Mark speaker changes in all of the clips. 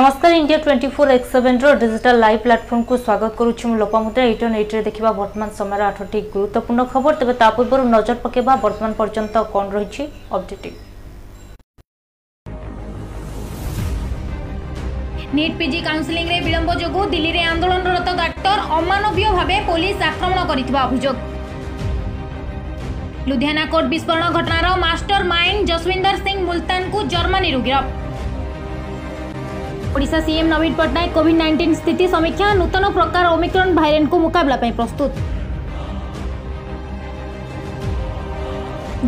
Speaker 1: নমস্কার India twenty four x seven digital live প্লাটফর্মকু স্বাগত করুছি মু লোপামুদ্রা এইট অ্যান্ড এইট্রে দেখা বর্তমান সময়ের আঠটি গুরুত্বপূর্ণ খবর তবে তা পূর্ব নজর পকাইবা বর্তমান পর্যন্ত কণ রয়েছে অপডেটিং
Speaker 2: নিট পিজি কাউন্সেলিংরে বিলম্ব যোগ দিল্লিরে আন্দোলনরত ডাক্তার অমানবীয় ভাবে পুলিশ আক্রমণ করিଥିବା অভিযোগ লুধিয়ানা কোর্ট বিস্ফোরণ ঘটনার মাস্টর মাইন্ড যশবিন্দর সিং মুলতানকু জর্মানিরু গিরফ ওড়িশা সিএম ନବୀନ ପଟ୍ଟନାୟକ କୋଭିଡ୍ ନାଇଣ୍ଟିନ୍ ସ୍ଥିତି ସମୀକ୍ଷା ନୂତନ ପ୍ରକାର ଓମିକ୍ରନ୍ ଭାଇରାଣ୍ଟକୁ ମୁକାବିଲା ପାଇଁ ପ୍ରସ୍ତୁତ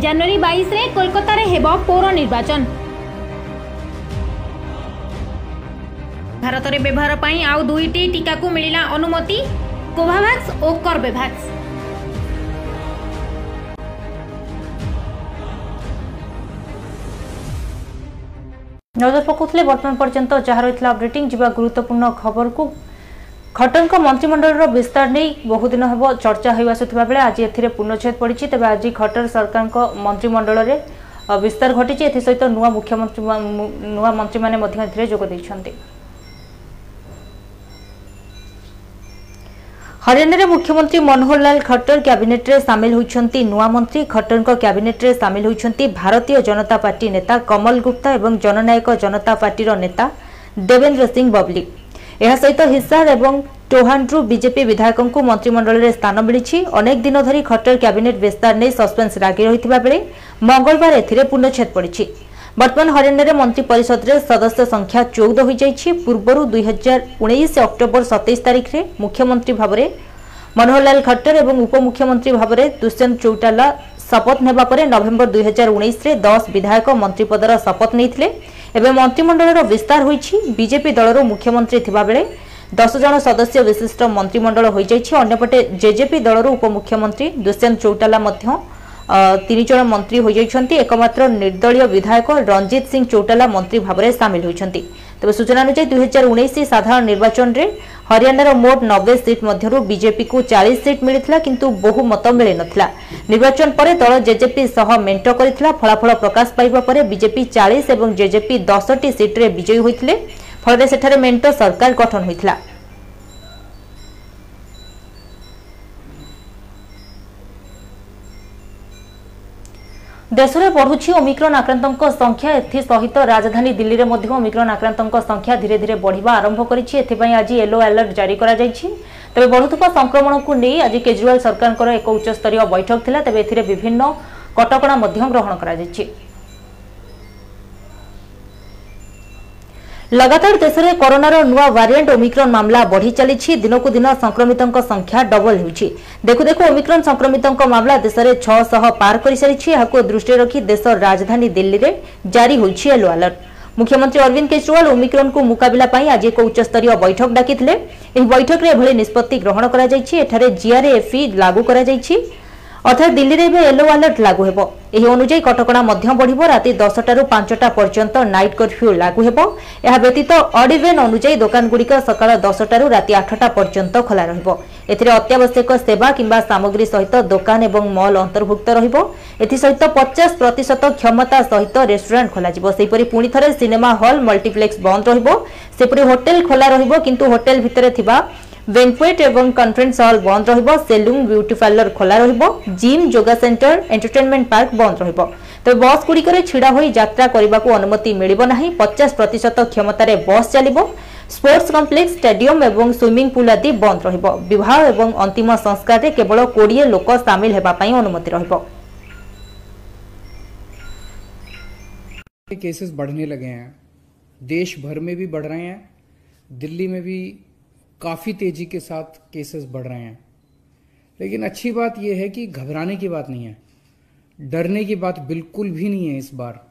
Speaker 2: ଜାନୁଆରୀ ବାଇଶରେ କୋଲକାତାରେ ହେବ ପୌର ନିର୍ବାଚନ ଭାରତରେ ବ୍ୟବହାର ପାଇଁ ଆଉ ଦୁଇଟି ଟିକାକୁ ମିଳିଲା ଅନୁମତି କୋଭାଭ୍ୟାକ୍ସ ଓ କର୍ବେଭ୍ୟାକ୍ସ
Speaker 1: ନଜର ପକାଉଥିଲେ ବର୍ତ୍ତମାନ ପର୍ଯ୍ୟନ୍ତ ଯାହା ରହିଥିଲା ଅପଡେଟିଂ ଯିବା ଗୁରୁତ୍ୱପୂର୍ଣ୍ଣ ଖବରକୁ ଖଟ୍ଟରଙ୍କ ମନ୍ତ୍ରିମଣ୍ଡଳର ବିସ୍ତାର ନେଇ ବହୁଦିନ ହେବ ଚର୍ଚ୍ଚା ହୋଇ ଆସୁଥିବା ବେଳେ ଆଜି ଏଥିରେ ପୂର୍ଣ୍ଣଚ୍ଛେଦ ପଡ଼ିଛି ତେବେ ଆଜି ଖଟ୍ଟର ସରକାରଙ୍କ ମନ୍ତ୍ରିମଣ୍ଡଳରେ ବିସ୍ତାର ଘଟିଛି ଏଥିସହିତ ନୂଆ ମୁଖ୍ୟମନ୍ତ୍ରୀ ନୂଆ ମନ୍ତ୍ରୀମାନେ ମଧ୍ୟ ଏଥିରେ ଯୋଗ ଦେଇଛନ୍ତି হরিয়ানার মুখ্যমন্ত্রী মনোহর লাল খট্টর ক্যাবিনেটে সামিল হয়েছেন নূয়া মন্ত্রী খট্টরঙ্ ক্যাবিনেটে সামিল হয়েছেন ভারতীয় জনতা পার্টি নেতা কমল গুপ্তা এবং জননায়ক জনতা পার্টির নেতা দেবেন্দ্র সিং ববলি এসহিত হিসার এবং টোহানরু বিজেপি বিধায়ক মন্ত্রিমণ্ডলের স্থান মিছে অনেক দিন ধর খট্টর ক্যাবিনেট বিস্তার নিয়ে সসপেন্স লাগি রয়েছে বেড়ে মঙ্গলবার এতে পূর্ণচ্ছেদ পড়েছে বর্তমান হরিয়ানার মন্ত্রিপরিষদের সদস্য সংখ্যা চৌদ হয়ে যাই পূর্বর দুই হাজার উনিশ অক্টোবর সতেইশ তারিখে মুখ্যমন্ত্রী ভাবে মনোহরলাল খট্টর এবং উপমুখ্যমন্ত্রী ভাবে দুষ্যন্ত চৌটালা শপথ নেওয়া পরে নভেম্বর দুই হাজার উনিশে দশ বিধায়ক মন্ত্রীপদর শপথ নিয়ে এবে মন্ত্রিমণ্ডলর বিস্তার হয়েছে বিজেপি দলর মুখ্যমন্ত্রী থাকবে দশ জন সদস্য বিশিষ্ট মন্ত্রিমণ্ডল হয়ে যাই অন্যপটে জেজেপি দলর উপমুখ্যমন্ত্রী দুষ্যন্ত চৌটালা মধ্য ତିନି ଜଣ ମନ୍ତ୍ରୀ ହୋଇଯାଇଛନ୍ତି ଏକମାତ୍ର ନିର୍ଦ୍ଦଳୀୟ ବିଧାୟକ ରଞ୍ଜିତ ସିଂ ଚୌଟାଲା ମନ୍ତ୍ରୀ ଭାବରେ ସାମିଲ ହୋଇଛନ୍ତି ତେବେ ସୂଚନା ଅନୁଯାୟୀ ଦୁଇ ହଜାର ଉଣେଇଶ ସାଧାରଣ ନିର୍ବାଚନରେ ହରିୟାଣାର ମୋଟ ନବେ ସିଟ୍ ମଧ୍ୟରୁ ବିଜେପିକୁ ଚାଳିଶ ସିଟ୍ ମିଳିଥିଲା କିନ୍ତୁ ବହୁ ମତ ମିଳିନଥିଲା ନିର୍ବାଚନ ପରେ ଦଳ ଜେଜେପି ସହ ମେଣ୍ଟ କରିଥିଲା ଫଳାଫଳ ପ୍ରକାଶ ପାଇବା ପରେ ବିଜେପି ଚାଳିଶ ଏବଂ ଜେଜେପି ଦଶଟି ସିଟ୍ରେ ବିଜୟୀ ହୋଇଥିଲେ ଫଳରେ ସେଠାରେ ମେଣ୍ଟ ସରକାର ଗଠନ ହୋଇଥିଲା ଦେଶରେ ବଢ଼ୁଛି ଓମିକ୍ରନ୍ ଆକ୍ରାନ୍ତଙ୍କ ସଂଖ୍ୟା ଏଥିସହିତ ରାଜଧାନୀ ଦିଲ୍ଲୀରେ ମଧ୍ୟ ଓମିକ୍ରନ୍ ଆକ୍ରାନ୍ତଙ୍କ ସଂଖ୍ୟା ଧୀରେ ଧୀରେ ବଢ଼ିବା ଆରମ୍ଭ କରିଛି ଏଥିପାଇଁ ଆଜି ୟେଲୋ ଆଲର୍ଟ ଜାରି କରାଯାଇଛି ତେବେ ବଢ଼ୁଥିବା ସଂକ୍ରମଣକୁ ନେଇ ଆଜି କେଜରିୱାଲ ସରକାରଙ୍କର ଏକ ଉଚ୍ଚସ୍ତରୀୟ ବୈଠକ ଥିଲା ତେବେ ଏଥିରେ ବିଭିନ୍ନ କଟକଣା ମଧ୍ୟ ଗ୍ରହଣ କରାଯାଇଛି ଲଗାତାର ଦେଶରେ କରୋନାର ନୂଆ ଭାରିଆଣ୍ଟ ଓମିକ୍ରନ୍ ମାମଲା ବଢ଼ି ଚାଲିଛି ଦିନକୁ ଦିନ ସଂକ୍ରମିତଙ୍କ ସଂଖ୍ୟା ଡବଲ ହେଉଛି ଦେଖୁ ଦେଖୁ ଓମିକ୍ରନ୍ ସଂକ୍ରମିତଙ୍କ ମାମଲା ଦେଶରେ ଛଅଶହ ପାର କରିସାରିଛି ଏହାକୁ ଦୃଷ୍ଟିରେ ରଖି ଦେଶ ରାଜଧାନୀ ଦିଲ୍ଲୀରେ ଜାରି ହୋଇଛି ୟେଲୋ ଆଲର୍ଟ ମୁଖ୍ୟମନ୍ତ୍ରୀ ଅରବିନ୍ଦ କେଜରିୱାଲ ଓମିକ୍ରନ୍କୁ ମୁକାବିଲା ପାଇଁ ଆଜି ଏକ ଉଚ୍ଚସ୍ତରୀୟ ବୈଠକ ଡାକିଥିଲେ ଏହି ବୈଠକରେ ଏଭଳି ନିଷ୍ପତ୍ତି ଗ୍ରହଣ କରାଯାଇଛି ଏଠାରେ ଜିଆର୍ଏଏଫ୍ଇ ଲାଗୁ କରାଯାଇଛି অর্থাৎ দিল্লিতে এবে ইয়েলো আলর্ট লাগু হব এই অনুযায়ী কটকা মধ্য বড় রাতে দশটার পাঁচটা পর্যন্ত নাইট কর্ফ্যু লাগু হব এ ব্যতীত অড ইভেন অনুযায়ী দোকানগুড়ি সকাল দশটার রাতে আঠটা পর্যন্ত খোলা রহব এতে অত্যাবশ্যক সেবা কিংবা সামগ্রী সহিত দোকান এবং মল অন্তর্ভুক্ত রহব এসহ পচাশ প্রত ক্ষমতা সহিত রেস্টুরাট খোলা সেইপরি পুঁথ সিনেমা হল মল্টিপ্লেক্স বন্ধ রহব সেপরি হোটেল খোলা রহব কিন্তু হোটেল ভিতরে থাকা बैंकुएट एवं कन्फरेन्स हल बंद रलून ब्यूटी पार्लर खोला रिम योगा सेन्टर एंटरटेनमेंट पार्क बंद र बस गुड़िका जाक्रा अनुमति मिलना पचास प्रतिशत क्षमत बस चलो स्पोर्ट्स कंप्लेक्स स्टेडियम एवं स्विमिंग पुल आदि बंद रवाह एवं अंतिम संस्कार में केवल कोड़े लोक सामिल होगापी अनुमति रही
Speaker 3: केसेस बढ़ने लगे हैं देश भर में भी बढ़ रहे हैं दिल्ली में भी काफ़ी तेज़ी के साथ केसेस बढ़ रहे हैं लेकिन अच्छी बात यह है कि घबराने की बात नहीं है डरने की बात बिल्कुल भी नहीं है इस बार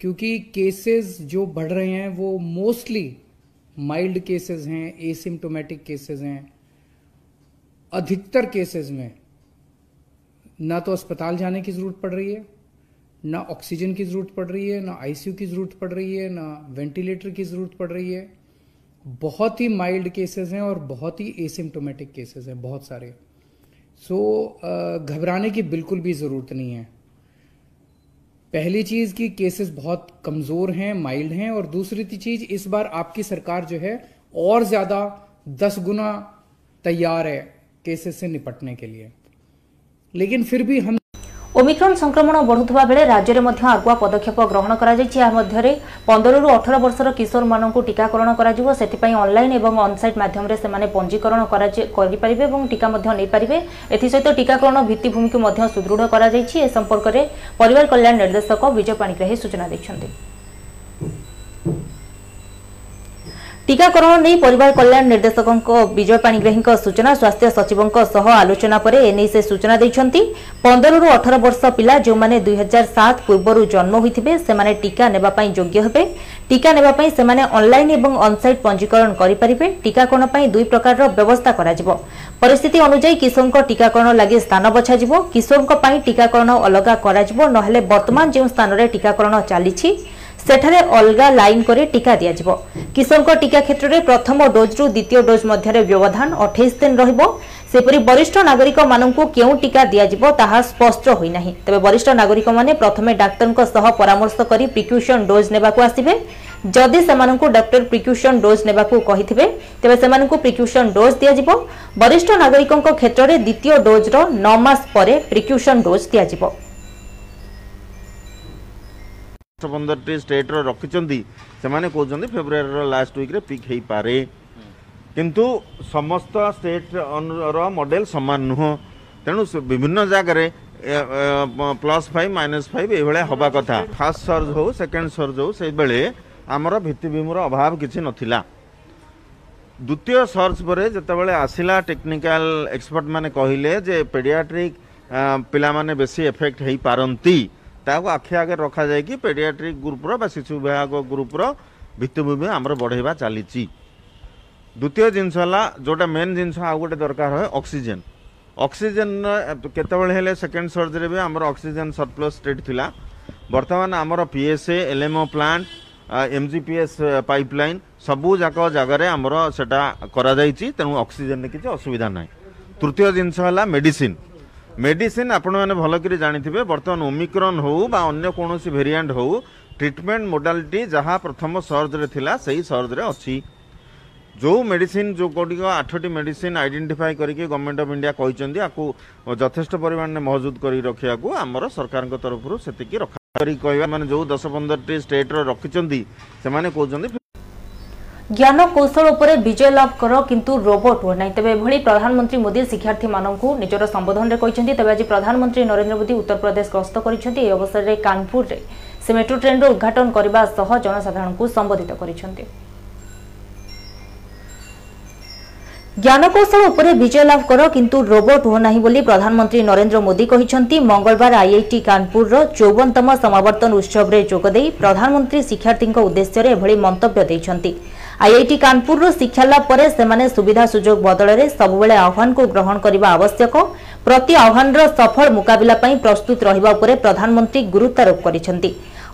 Speaker 3: क्योंकि केसेस जो बढ़ रहे हैं वो मोस्टली माइल्ड केसेस हैं एसिम्टोमेटिक केसेस हैं अधिकतर केसेस में ना तो अस्पताल जाने की ज़रूरत पड़ रही है ना ऑक्सीजन की ज़रूरत पड़ रही है ना आईसीयू की ज़रूरत पड़ रही है ना वेंटिलेटर की ज़रूरत पड़ रही है बहुत ही माइल्ड केसेस हैं और बहुत ही एसिम्टोमेटिक केसेस हैं बहुत सारे सो so, घबराने की बिल्कुल भी ज़रूरत नहीं है पहली चीज़ की केसेस बहुत कमज़ोर हैं माइल्ड हैं और दूसरी चीज़ इस बार आपकी सरकार जो है और ज़्यादा दस गुना तैयार है केसेस से निपटने के लिए लेकिन फिर भी हम
Speaker 1: ଓମିକ୍ରନ୍ ସଂକ୍ରମଣ ବଢ଼ୁଥିବା ବେଳେ ରାଜ୍ୟରେ ମଧ୍ୟ ଆଗୁଆ ପଦକ୍ଷେପ ଗ୍ରହଣ କରାଯାଇଛି ଏହା ମଧ୍ୟରେ ପନ୍ଦରରୁ ଅଠର ବର୍ଷର କିଶୋରମାନଙ୍କୁ ଟିକାକରଣ କରାଯିବ ସେଥିପାଇଁ ଅନ୍ଲାଇନ୍ ଏବଂ ଅନ୍ସାଇଟ୍ ମାଧ୍ୟମରେ ସେମାନେ ପଞ୍ଜୀକରଣ କରିପାରିବେ ଏବଂ ଟିକା ମଧ୍ୟ ନେଇପାରିବେ ଏଥିସହିତ ଟିକାକରଣ ଭିତ୍ତିଭୂମିକୁ ମଧ୍ୟ ସୁଦୃଢ଼ କରାଯାଇଛି ଏ ସମ୍ପର୍କରେ ପରିବାର କଲ୍ୟାଣ ନିର୍ଦ୍ଦେଶକ ବିଜୟ ପାଣିଗ୍ରାହୀ ସୂଚନା ଦେଇଛନ୍ତି টিকাকরণ নেই পরিবার কল্যাণ নির্দেশকঙ্ক বিজয় পাণিগ্রাহীଙ୍କ ସୂଚନା ସ୍ୱାସ୍ଥ୍ୟ ସଚିବଙ୍କ ସହ ଆଲୋଚନା ପରେ ଏନେଇ ସେ ସୂଚନା ଦେଇଛନ୍ତି ପନ୍ଦରରୁ ଅଠର ବର୍ଷ ପିଲା ଯେଉଁମାନେ ଦୁଇ ହଜାର ସାତ ପୂର୍ବରୁ ଜନ୍ମ ହୋଇଥିବେ ସେମାନେ ଟିକା ନେବା ପାଇଁ ଯୋଗ୍ୟ ହେବେ ଟିକା ନେବା ପାଇଁ ସେମାନେ ଅନ୍ଲାଇନ୍ ଏବଂ ଅନ୍ସାଇଟ୍ ପଞ୍ଜୀକରଣ କରିପାରିବେ ଟିକାକରଣ ପାଇଁ ଦୁଇ ପ୍ରକାରର ବ୍ୟବସ୍ଥା କରାଯିବ ପରିସ୍ଥିତି ଅନୁଯାୟୀ କିଶୋରଙ୍କ ଟିକାକରଣ ଲାଗି ସ୍ଥାନ ବଛାଯିବ କିଶୋରଙ୍କ ପାଇଁ ଟିକାକରଣ ଅଲଗା କରାଯିବ ନହେଲେ ବର୍ତ୍ତମାନ ଯେଉଁ ସ୍ଥାନରେ ଟିକାକରଣ ଚାଲିଛି ସେଠାରେ ଅଲଗା ଲାଇନ୍ କରି ଟିକା ଦିଆଯିବ କିଶୋରଙ୍କ ଟିକା କ୍ଷେତ୍ରରେ ପ୍ରଥମ ଡୋଜ୍ରୁ ଦ୍ୱିତୀୟ ଡୋଜ୍ ମଧ୍ୟରେ ବ୍ୟବଧାନ ଅଠେଇଶ ଦିନ ରହିବ ସେପରି ବରିଷ୍ଠ ନାଗରିକମାନଙ୍କୁ କେଉଁ ଟିକା ଦିଆଯିବ ତାହା ସ୍ପଷ୍ଟ ହୋଇନାହିଁ ତେବେ ବରିଷ୍ଠ ନାଗରିକମାନେ ପ୍ରଥମେ ଡାକ୍ତରଙ୍କ ସହ ପରାମର୍ଶ କରି ପ୍ରିକ୍ୟୁସନ୍ ଡୋଜ୍ ନେବାକୁ ଆସିବେ ଯଦି ସେମାନଙ୍କୁ ଡକ୍ଟର ପ୍ରିକ୍ୟୁସନ୍ ଡୋଜ୍ ନେବାକୁ କହିଥିବେ ତେବେ ସେମାନଙ୍କୁ ପ୍ରିକ୍ୟୁସନ୍ ଡୋଜ୍ ଦିଆଯିବ ବରିଷ୍ଠ ନାଗରିକଙ୍କ କ୍ଷେତ୍ରରେ ଦ୍ୱିତୀୟ ଡୋଜ୍ର ନଅ ମାସ ପରେ ପ୍ରିକ୍ୟୁସନ୍ ଡୋଜ୍ ଦିଆଯିବ
Speaker 4: पन्धर टीट्र रिन्छ फेब्रुअरी लास्ट विक पिकपे कि समस्तेट र मडेल् समान नुह तेणु विभिन्न जग्गा प्लस फाइभ मइनस फाइभ एभए हे कथा फास्ट सर्ज हौ सेकेन्ड सर्ज हौ सहीबे आम भिमिर अभाव कि नित सर्जपेब आसला टेक्ल एक्सपर्ट मे पेडियाट्रिक पि बेसी एफेक्ट है पारि ତାହାକୁ ଆଖି ଆଗରେ ରଖାଯାଇକି ପେଡ଼ିଆଟ୍ରିକ୍ ଗ୍ରୁପ୍ର ବା ଶିଶୁ ବିଭାଗ ଗ୍ରୁପ୍ର ଭିତ୍ତିଭୂମି ଆମର ବଢ଼େଇବା ଚାଲିଛି ଦ୍ୱିତୀୟ ଜିନିଷ ହେଲା ଯେଉଁଟା ମେନ୍ ଜିନିଷ ଆଉ ଗୋଟେ ଦରକାର ହୁଏ ଅକ୍ସିଜେନ୍ ଅକ୍ସିଜେନ୍ କେତେବେଳେ ହେଲେ ସେକେଣ୍ଡ ସର୍ଜରେ ବି ଆମର ଅକ୍ସିଜେନ୍ ସରପ୍ଲସ୍ ଷ୍ଟେଟ୍ ଥିଲା ବର୍ତ୍ତମାନ ଆମର P S A LMO plant M G P S pipeline ସବୁଯାକ ଜାଗାରେ ଆମର ସେଟା କରାଯାଇଛି ତେଣୁ ଅକ୍ସିଜେନ୍ରେ କିଛି ଅସୁବିଧା ନାହିଁ ତୃତୀୟ ଜିନିଷ ହେଲା ମେଡ଼ିସିନ୍ মেডিসিন আপনার ভালো করে জাঁথিবে বর্তমান ওমিক্রন হো বা অন্য কোণী ভেরিয়ান্ট হো ট্রিটমেন্ট মোডালিটি যা প্রথম সর্জরে লা সেই সর্জরে অছি যে মেডিসিন যেগুড়ি আঠটি মেডিসিন আইডেন্টিফাই করি গভর্নমেন্ট অফ ইন্ডিয়া কিন্তু আকু যথেষ্ট পরিমাণে মজুদ করে রক্ষা আমার সরকার তরফর সেটি রক্ষা করি কে মানে যে দশ পনেরোটি স্টেট্র রক্ষি সে কোথাও
Speaker 1: ଜ୍ଞାନ କୌଶଳ ଉପରେ ବିଜୟ ଲାଭ କର କିନ୍ତୁ ରୋବୋଟ ହୁଏ ନାହିଁ ତେବେ ଏଭଳି ପ୍ରଧାନମନ୍ତ୍ରୀ ମୋଦି ଶିକ୍ଷାର୍ଥୀମାନଙ୍କୁ ନିଜର ସମ୍ବୋଧନରେ କହିଛନ୍ତି ତେବେ ଆଜି ପ୍ରଧାନମନ୍ତ୍ରୀ ନରେନ୍ଦ୍ର ମୋଦି ଉତ୍ତରପ୍ରଦେଶ ଗସ୍ତ କରିଛନ୍ତି ଏହି ଅବସରରେ କାନପୁରରେ ସେ ମେଟ୍ରୋ ଟ୍ରେନ୍ର ଉଦ୍ଘାଟନ କରିବା ସହ ଜନସାଧାରଣଙ୍କୁ ସମ୍ବୋଧିତ କରିଛନ୍ତି ଜ୍ଞାନକୌଶଳ ଉପରେ ବିଜୟ ଲାଭ କର କିନ୍ତୁ ରୋବୋଟ ହୁଅ ନାହିଁ ବୋଲି ପ୍ରଧାନମନ୍ତ୍ରୀ ନରେନ୍ଦ୍ର ମୋଦି କହିଛନ୍ତି ମଙ୍ଗଳବାର ଆଇଆଇଟି କାନପୁରର ଚଉବନତମ ସମାବର୍ତ୍ତନ ଉତ୍ସବରେ ଯୋଗଦେଇ ପ୍ରଧାନମନ୍ତ୍ରୀ ଶିକ୍ଷାର୍ଥୀଙ୍କ ଉଦ୍ଦେଶ୍ୟରେ ଏଭଳି ମନ୍ତବ୍ୟ ଦେଇଛନ୍ତି ଆଇଆଇଟି କାନପୁରରୁ ଶିକ୍ଷା ଲାଭ ପରେ ସେମାନେ ସୁବିଧା ସୁଯୋଗ ବଦଳରେ ସବୁବେଳେ ଆହ୍ୱାନକୁ ଗ୍ରହଣ କରିବା ଆବଶ୍ୟକ ପ୍ରତି ଆହ୍ୱାନର ସଫଳ ମୁକାବିଲା ପାଇଁ ପ୍ରସ୍ତୁତ ରହିବା ଉପରେ ପ୍ରଧାନମନ୍ତ୍ରୀ ଗୁରୁତ୍ୱାରୋପ କରିଛନ୍ତି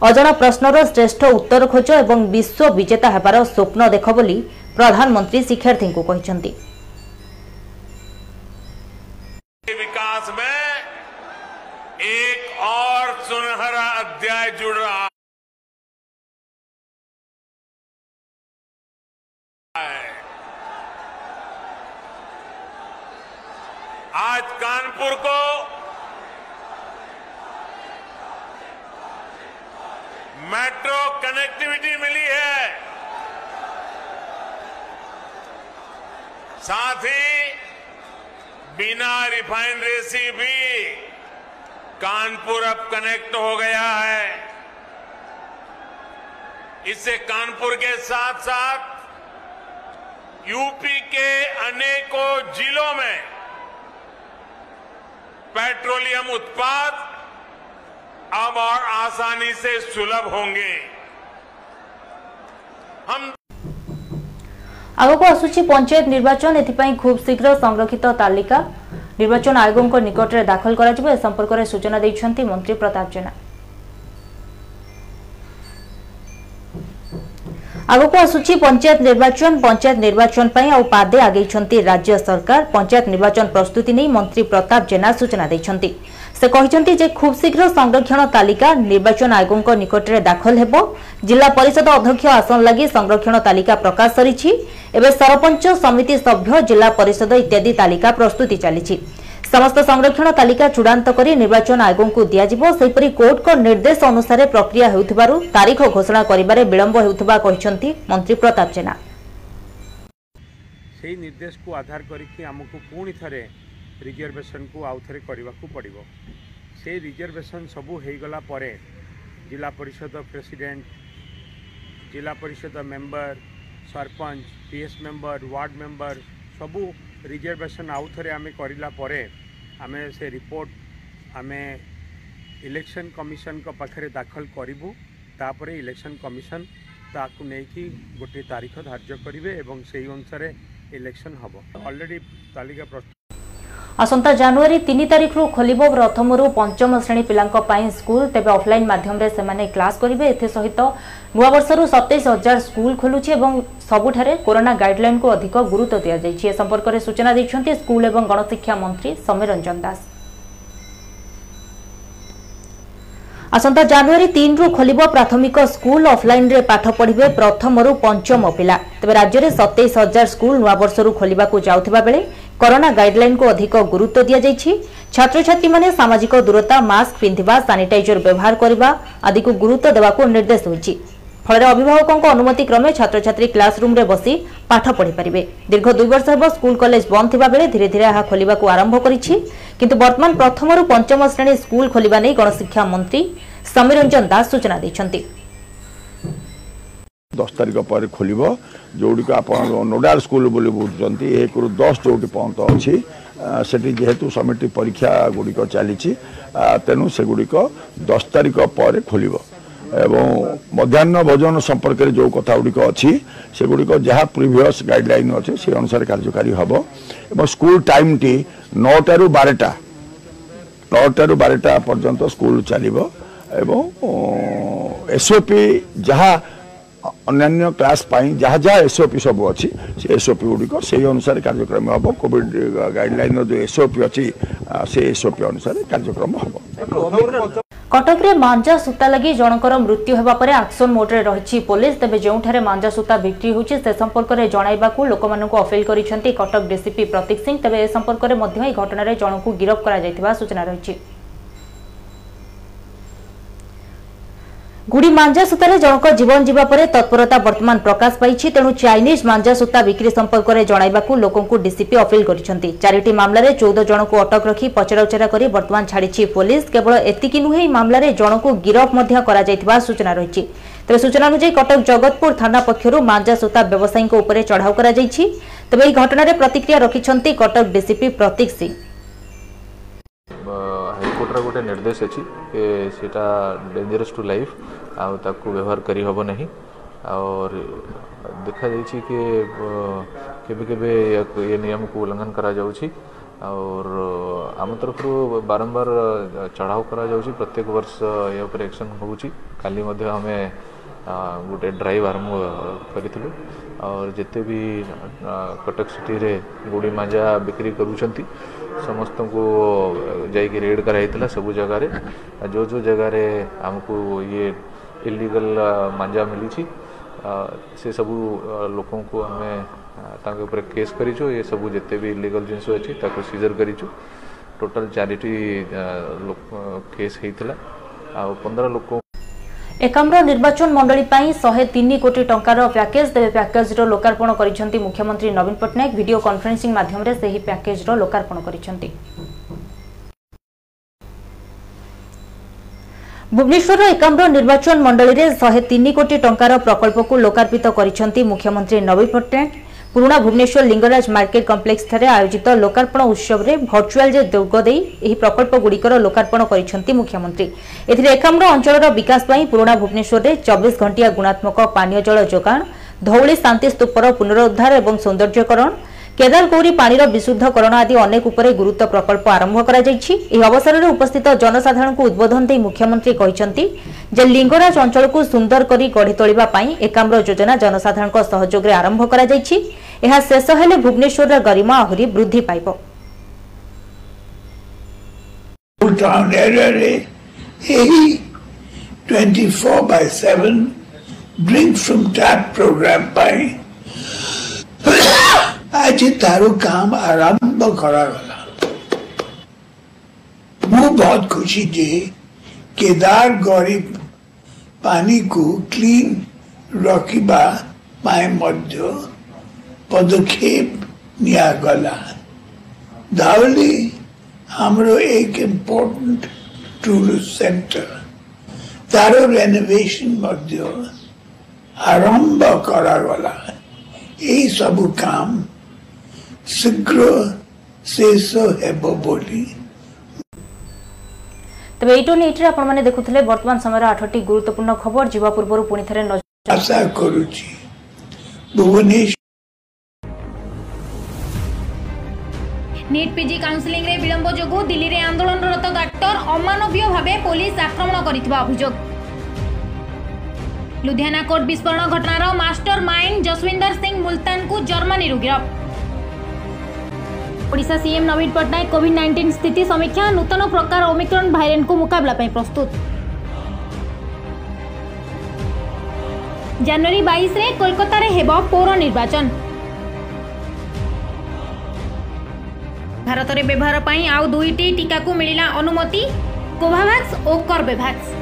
Speaker 1: ଅଜଣା ପ୍ରଶ୍ନର ଶ୍ରେଷ୍ଠ ଉତ୍ତର ଖୋଜ ଏବଂ ବିଶ୍ୱ ବିଜେତା ହେବାର ସ୍ୱପ୍ନ ଦେଖ ବୋଲି ପ୍ରଧାନମନ୍ତ୍ରୀ ଶିକ୍ଷାର୍ଥୀଙ୍କୁ କହିଛନ୍ତି
Speaker 5: विकास में एक और सुनहरा अध्याय जुड़ रहा आज कानपुर को मेट्रो कनेक्टिविटी मिली है साथ ही बिना रिफाइनरी से भी कानपुर अब कनेक्ट हो गया है इससे कानपुर के साथ साथ यूपी के अनेकों जिलों में पेट्रोलियम उत्पाद अब और आसानी से सुलभ होंगे हम
Speaker 1: आगक आसूरी पंचायत निर्वाचन ए खूब शीघ्र संरक्षित तालिका निर्वाचन आयोग निकट में दाखल हो संपर्क में सूचना देखते मंत्री प्रताप जेना ଆଗକୁ ଆସୁଛି ପଞ୍ଚାୟତ ନିର୍ବାଚନ ପଞ୍ଚାୟତ ନିର୍ବାଚନ ପାଇଁ ଆଉ ପାଦେ ଆଗେଇଛନ୍ତି ରାଜ୍ୟ ସରକାର ପଞ୍ଚାୟତ ନିର୍ବାଚନ ପ୍ରସ୍ତୁତି ନେଇ ମନ୍ତ୍ରୀ ପ୍ରତାପ ଜେନା ସୂଚନା ଦେଇଛନ୍ତି ସେ କହିଛନ୍ତି ଯେ ଖୁବ୍ ଶୀଘ୍ର ସଂରକ୍ଷଣ ତାଲିକା ନିର୍ବାଚନ ଆୟୋଗଙ୍କ ନିକଟରେ ଦାଖଲ ହେବ ଜିଲ୍ଲା ପରିଷଦ ଅଧ୍ୟକ୍ଷ ଆସନ ଲାଗି ସଂରକ୍ଷଣ ତାଲିକା ପ୍ରକାଶ ସରିଛି ଏବେ ସରପଞ୍ଚ ସମିତି ସଭ୍ୟ ଜିଲ୍ଲା ପରିଷଦ ଇତ୍ୟାଦି ତାଲିକା ପ୍ରସ୍ତୁତି ଚାଲିଛି ସମସ୍ତ ସଂରକ୍ଷଣ ତାଲିକା ଚୂଡ଼ାନ୍ତ କରି ନିର୍ବାଚନ ଆୟୋଗଙ୍କୁ ଦିଆଯିବ ସେହିପରି କୋର୍ଟଙ୍କ ନିର୍ଦ୍ଦେଶ ଅନୁସାରେ ପ୍ରକ୍ରିୟା ହେଉଥିବାରୁ ତାରିଖ ଘୋଷଣା କରିବାରେ ବିଳମ୍ବ ହେଉଥିବା କହିଛନ୍ତି ମନ୍ତ୍ରୀ ପ୍ରତାପ ଜେନା
Speaker 6: ସେହି ନିର୍ଦ୍ଦେଶକୁ ଆଧାର କରିକି ଆମକୁ ପୁଣି ଥରେ ରିଜର୍ଭେସନକୁ ଆଉ ଥରେ କରିବାକୁ ପଡ଼ିବ ସେ ରିଜର୍ଭେସନ ସବୁ ହୋଇଗଲା ପରେ ଜିଲ୍ଲା ପରିଷଦ ପ୍ରେସିଡେଣ୍ଟ ଜିଲ୍ଲା ପରିଷଦ member sarpanch PS member ward member ସବୁ ରିଜର୍ଭେସନ୍ ଆଉ ଥରେ ଆମେ କରିଲା ପରେ ଆମେ ସେ ରିପୋର୍ଟ ଆମେ ଇଲେକ୍ସନ୍ କମିଶନଙ୍କ ପାଖରେ ଦାଖଲ କରିବୁ ତାପରେ ଇଲେକ୍ସନ୍ କମିଶନ ତାକୁ ନେଇକି ଗୋଟିଏ ତାରିଖ ଧାର୍ଯ୍ୟ କରିବେ ଏବଂ ସେଇ ଅନୁସାରେ ଇଲେକ୍ସନ୍ ହେବ ଅଲରେଡ଼ି ତାଲିକା ପ୍ରସ୍ତୁତ
Speaker 1: আসন্তা জানুয়ারি তিন তারিখর খোলব প্রথমর পঞ্চম শ্রেণী পিলাঙ্ স্কুল তবে অফলাইন মাধ্যমে সে ক্লাস করবে এসহ নূবর্ষর সতেইশ হাজার স্কুল খোলুছে এবং সবুঠার করোনা গাইডলাইন কু অধিক গুরুত্ব দিয়াযাই এ সম্পর্কের সূচনা দিয়েছেন স্কুল এবং গণশিক্ষা মন্ত্রী সমীর রঞ্জন দাস আসন্তা জানুয়ারি তিনরু খোলব প্রাথমিক স্কুল অফলাইনরে পাঠ পড়বে প্রথমর পঞ্চম পিলা তবে রাজ্যের সতেইশ হাজার স্কুল নূবর্ষর খোলা যাওয়া বেড়ে କରୋନା ଗାଇଡ୍ଲାଇନ୍କୁ ଅଧିକ ଗୁରୁତ୍ୱ ଦିଆଯାଇଛି ଛାତ୍ରଛାତ୍ରୀମାନେ ସାମାଜିକ ଦୂରତା ମାସ୍କ ପିନ୍ଧିବା ସାନିଟାଇଜର ବ୍ୟବହାର କରିବା ଆଦିକୁ ଗୁରୁତ୍ୱ ଦେବାକୁ ନିର୍ଦ୍ଦେଶ ହୋଇଛି ଫଳରେ ଅଭିଭାବକଙ୍କ ଅନୁମତି କ୍ରମେ ଛାତ୍ରଛାତ୍ରୀ କ୍ଲାସରୁମ୍ରେ ବସି ପାଠ ପଢ଼ିପାରିବେ ଦୀର୍ଘ ଦୁଇ ବର୍ଷ ହେବ ସ୍କୁଲ କଲେଜ ବନ୍ଦ ଥିବାବେଳେ ଧୀରେ ଧୀରେ ଏହା ଖୋଲିବାକୁ ଆରମ୍ଭ କରିଛି କିନ୍ତୁ ବର୍ତ୍ତମାନ ପ୍ରଥମରୁ ପଞ୍ଚମ ଶ୍ରେଣୀ ସ୍କୁଲ ଖୋଲିବା ନେଇ ଗଣଶିକ୍ଷା ମନ୍ତ୍ରୀ ସମୀରଞ୍ଜନ ଦାସ ସୂଚନା ଦେଇଛନ୍ତି
Speaker 7: ଦଶ ତାରିଖ ପରେ ଖୋଲିବ ଯେଉଁଠିକ ଆପଣ ନୋଡାଲ ସ୍କୁଲ ବୋଲି ବୁଝୁଛନ୍ତି ଏକରୁ ଦଶ ଯେଉଁଠି ପର୍ଯ୍ୟନ୍ତ ଅଛି ସେଠି ଯେହେତୁ ସମିଟି ପରୀକ୍ଷା ଗୁଡ଼ିକ ଚାଲିଛି ତେଣୁ ସେଗୁଡ଼ିକ ଦଶ ତାରିଖ ପରେ ଖୋଲିବ ଏବଂ ମଧ୍ୟାହ୍ନ ଭୋଜନ ସମ୍ପର୍କରେ ଯେଉଁ କଥା ଗୁଡ଼ିକ ଅଛି ସେଗୁଡ଼ିକ ଯାହା ପ୍ରିଭିଅସ୍ ଗାଇଡ଼ଲାଇନ୍ ଅଛି ସେ ଅନୁସାରେ କାର୍ଯ୍ୟକାରୀ ହେବ ଏବଂ ସ୍କୁଲ ଟାଇମ୍ଟି ନଅଟାରୁ ବାରଟା ନଅଟାରୁ ବାରଟା ପର୍ଯ୍ୟନ୍ତ ସ୍କୁଲ ଚାଲିବ ଏବଂ ଏସ୍ଓପି ଯାହା ଅନ୍ୟାନ୍ୟ କ୍ଲାସ୍ ପାଇଁ ଯାହା ଯାହା ଏସ୍ଓପି ସବୁ ଅଛି ସେ ଏସ୍ଓପି ଗୁଡ଼ିକ ସେହି ଅନୁସାରେ କାର୍ଯ୍ୟକ୍ରମ ହେବ କୋଭିଡ଼ ଗାଇଡ଼ଲାଇନ୍ର ଯେଉଁ ଏସ୍ଓପି ଅଛି ସେ ଏସ୍ଓପି ଅନୁସାରେ କାର୍ଯ୍ୟକ୍ରମ ହେବ
Speaker 1: କଟକରେ ମାଞ୍ଜା ସୂତା ଲାଗି ଜଣଙ୍କର ମୃତ୍ୟୁ ହେବା ପରେ ଆକ୍ସନ୍ ମୋଡ୍ରେ ରହିଛି ପୋଲିସ ତେବେ ଯେଉଁଠାରେ ମାଞ୍ଜା ସୂତା ବିକ୍ରି ହେଉଛି ସେ ସମ୍ପର୍କରେ ଜଣାଇବାକୁ ଲୋକମାନଙ୍କୁ ଅପିଲ କରିଛନ୍ତି କଟକ ଡିସିପି ପ୍ରତୀକ ସିଂ ତେବେ ଏ ସମ୍ପର୍କରେ ମଧ୍ୟ ଏହି ଘଟଣାରେ ଜଣଙ୍କୁ ଗିରଫ କରାଯାଇଥିବା ସୂଚନା ରହିଛି ଗୁଡ଼ି ମାଞ୍ଜା ସୂତାରେ ଜଣଙ୍କ ଜୀବନ ଯିବା ପରେ ତତ୍ପରତା ବର୍ତ୍ତମାନ ପ୍ରକାଶ ପାଇଛି ତେଣୁ ଚାଇନିଜ୍ ମାଞ୍ଜା ସୂତା ବିକ୍ରି ସମ୍ପର୍କରେ ଜଣାଇବାକୁ ଲୋକଙ୍କୁ ଡିସିପି ଅପିଲ୍ କରିଛନ୍ତି ଚାରିଟି ମାମଲାରେ ଚଉଦ ଜଣଙ୍କୁ ଅଟକ ରଖି ପଚରାଉଚରା କରି ବର୍ତ୍ତମାନ ଛାଡ଼ିଛି ପୋଲିସ କେବଳ ଏତିକି ନୁହେଁ ଏହି ମାମଲାରେ ଜଣଙ୍କୁ ଗିରଫ ମଧ୍ୟ କରାଯାଇଥିବା ସୂଚନା ରହିଛି ତେବେ ସୂଚନା ଅନୁଯାୟୀ କଟକ ଜଗତପୁର ଥାନା ପକ୍ଷରୁ ମାଞ୍ଜା ସୂତା ବ୍ୟବସାୟୀଙ୍କ ଉପରେ ଚଢ଼ାଉ କରାଯାଇଛି ତେବେ ଏହି ଘଟଣାରେ ପ୍ରତିକ୍ରିୟା ରଖିଛନ୍ତି କଟକ ଡିସିପି ପ୍ରତୀକ ସିଂ
Speaker 8: कोर्टर गोटे निर्देश अच्छी से डेजरस टू लाइफ आवहार व्यवहार करहब ना और देखा जाए कि केबे ये नियम को उल्लंघन कर और आम तरफ बारंबार चढ़ाव कर प्रत्येक वर्ष यह एक्शन होली आम गोटे ड्राइव आरंभ करूँ और जिते भी कटक सिटी रे गुड़ी मजा बिक्री करूँ समस्त को जैक रेड कराई सब जगार जो जो जगार आमको ये इलिगल मांजा मिली से सब लोक को आम तर केस कर सब जिते भी इलिगल जिनस अच्छी सीजर करोटाल चार केस होता आ पंद्रह लोकों
Speaker 1: ଏକାମ୍ର ନିର୍ବାଚନ ମଣ୍ଡଳୀ ପାଇଁ ଶହେ ତିନି କୋଟି ଟଙ୍କାର ପ୍ୟାକେଜ୍ ତେବେ ପ୍ୟାକେଜ୍ର ଲୋକାର୍ପଣ କରିଛନ୍ତି ମୁଖ୍ୟମନ୍ତ୍ରୀ ନବୀନ ପଟ୍ଟନାୟକ ଭିଡ଼ିଓ କନ୍ଫରେନ୍ସିଂ ମାଧ୍ୟମରେ ସେହି ପ୍ୟାକେଜ୍ର ଲୋକାର୍ପଣ କରିଛନ୍ତି ଭୁବନେଶ୍ୱରର ଏକାମ୍ର ନିର୍ବାଚନ ମଣ୍ଡଳୀରେ ଶହେ ତିନି କୋଟି ଟଙ୍କାର ପ୍ରକଳ୍ପକୁ ଲୋକାର୍ପିତ କରିଛନ୍ତି ମୁଖ୍ୟମନ୍ତ୍ରୀ ନବୀନ ପଟ୍ଟନାୟକ ପୁରୁଣା ଭୁବନେଶ୍ୱର ଲିଙ୍ଗରାଜ ମାର୍କେଟ କମ୍ପ୍ଲେକ୍ସଠାରେ ଆୟୋଜିତ ଲୋକାର୍ପଣ ଉତ୍ସବରେ ଭର୍ଚୁଆଲ୍ରେ ଯୋଗ ଦେଇ ଏହି ପ୍ରକଳ୍ପଗୁଡ଼ିକର ଲୋକାର୍ପଣ କରିଛନ୍ତି ମୁଖ୍ୟମନ୍ତ୍ରୀ ଏଥିରେ ଏକାମ୍ର ଅଞ୍ଚଳର ବିକାଶ ପାଇଁ ପୁରୁଣା ଭୁବନେଶ୍ୱରରେ ଚବିଶ ଘଣ୍ଟିଆ ଗୁଣାତ୍ମକ ପାନୀୟ ଜଳ ଯୋଗାଣ ଧଉଳି ଶାନ୍ତି ସ୍ତୂପର ପୁନରୁଦ୍ଧାର ଏବଂ ସୌନ୍ଦର୍ଯ୍ୟକରଣ কেদারগৌরী পানির বিশুদ্ধকরণ আদি অনেক উপরে গুরুত্ব প্রকল্প আরম্ভ করা যাই এই অবসরের উপস্থিত জনসাধারণ উদ্বোধন দিয়ে মুখ্যমন্ত্রী কিন্তু যে লিঙ্গরাজ অঞ্চল সুন্দর করে গড়ি তোলা একাম্র যোজনা জনসাধারণ সহযোগে আরম্ভ করা যাই শেষ হলে ভুবনেশ্বর গরিমা আহরি বৃদ্ধি
Speaker 9: পাইব ପାଇବ ଏହି 24 by 7 આજે તારું કામ આરંભ કરાવેલા હું बहुत खुशी थी केदार गौरी पानी को क्लीन রকিবা পায়ের মধ্য পদক্ষেপ নেওয়া গলা তাহলে हाम्रो एक इम्पोर्टेंट टूरिस्ट सेंटर তারও রেনোভেশন মধ্য আরম্ভ করা গলা এই সব কাম শীঘ্র শেষ ହେବ তবে
Speaker 1: এইটো ଏଇଟୁ ନେଇଟିରେ ଆପଣମାନେ ଦେଖୁଥିଲେ ବର୍ତ୍ତମାନ ସମୟର ଆଠଟି ଗୁରୁତ୍ୱପୂର୍ଣ୍ଣ ଖବର ଯିବା ପୂର୍ବରୁ ପୁଣି ଥରେ
Speaker 9: নজৰ କରୁଛି ଭୁବନେଶ୍ୱର
Speaker 2: নিট পিজি কাউন্সেলিং ৰে বিলম্ব যোগু দিল্লীৰে আন্দোলনৰত ডাক্তার অমানৱীয় ভাবে পুলিচ আক্ৰমণ কৰিতবা অভিযোগ লুধিয়ানা কোর্ট বিস্ফোরণ ঘটনার মাস্টর মাইন্ড জসবিন্দর সিং মুলতানকু জর্মানিরু গিরফ ଓଡ଼ିଶା ସିଏମ୍ ନବୀନ ପଟ୍ଟନାୟକ କୋଭିଡ୍ ନାଇଣ୍ଟିନ୍ ସ୍ଥିତି ସମୀକ୍ଷା ନୂତନ ପ୍ରକାର ଓମିକ୍ରନ୍ ଭାଇରାଣ୍ଟକୁ ମୁକାବିଲା ପାଇଁ ପ୍ରସ୍ତୁତ ଜାନୁଆରୀ ବାଇଶରେ କୋଲକାତାରେ ହେବ ପୌର ନିର୍ବାଚନ ଭାରତରେ ବ୍ୟବହାର ପାଇଁ ଆଉ ଦୁଇଟି ଟିକାକୁ ମିଳିଲା ଅନୁମତି କୋଭାଭ୍ୟାକ୍ସ ଓ କର୍ବେଭାକ୍ସ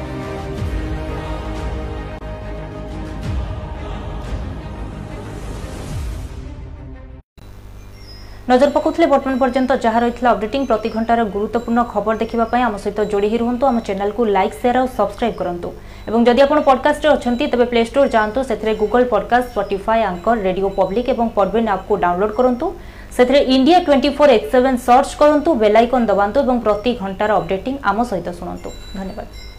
Speaker 1: নজর পকাউলে বর্তমান পর্যন্ত যা রয়েছে অপডেটিং প্রতি ঘণ্টার গুরুত্বপূর্ণ খবর দেখা আম সহ যোড়ি রুহতু আম চ্যানেলকে লাইক সেয়ার ও সবসক্রাইব করতু এবং যদি আপনার পডকাস্টে অনেক তবে প্লে স্টোর যাতে সেথে Google podcast Spotify Anchor radio public এবং পডবিন আপকু ডাউনলোড করতু সেথে India twenty four X seven search করতু bell icon দবাতু এবং প্রতি ঘণ্টার অপডেটিং আম সহ শুণতু ধন্যবাদ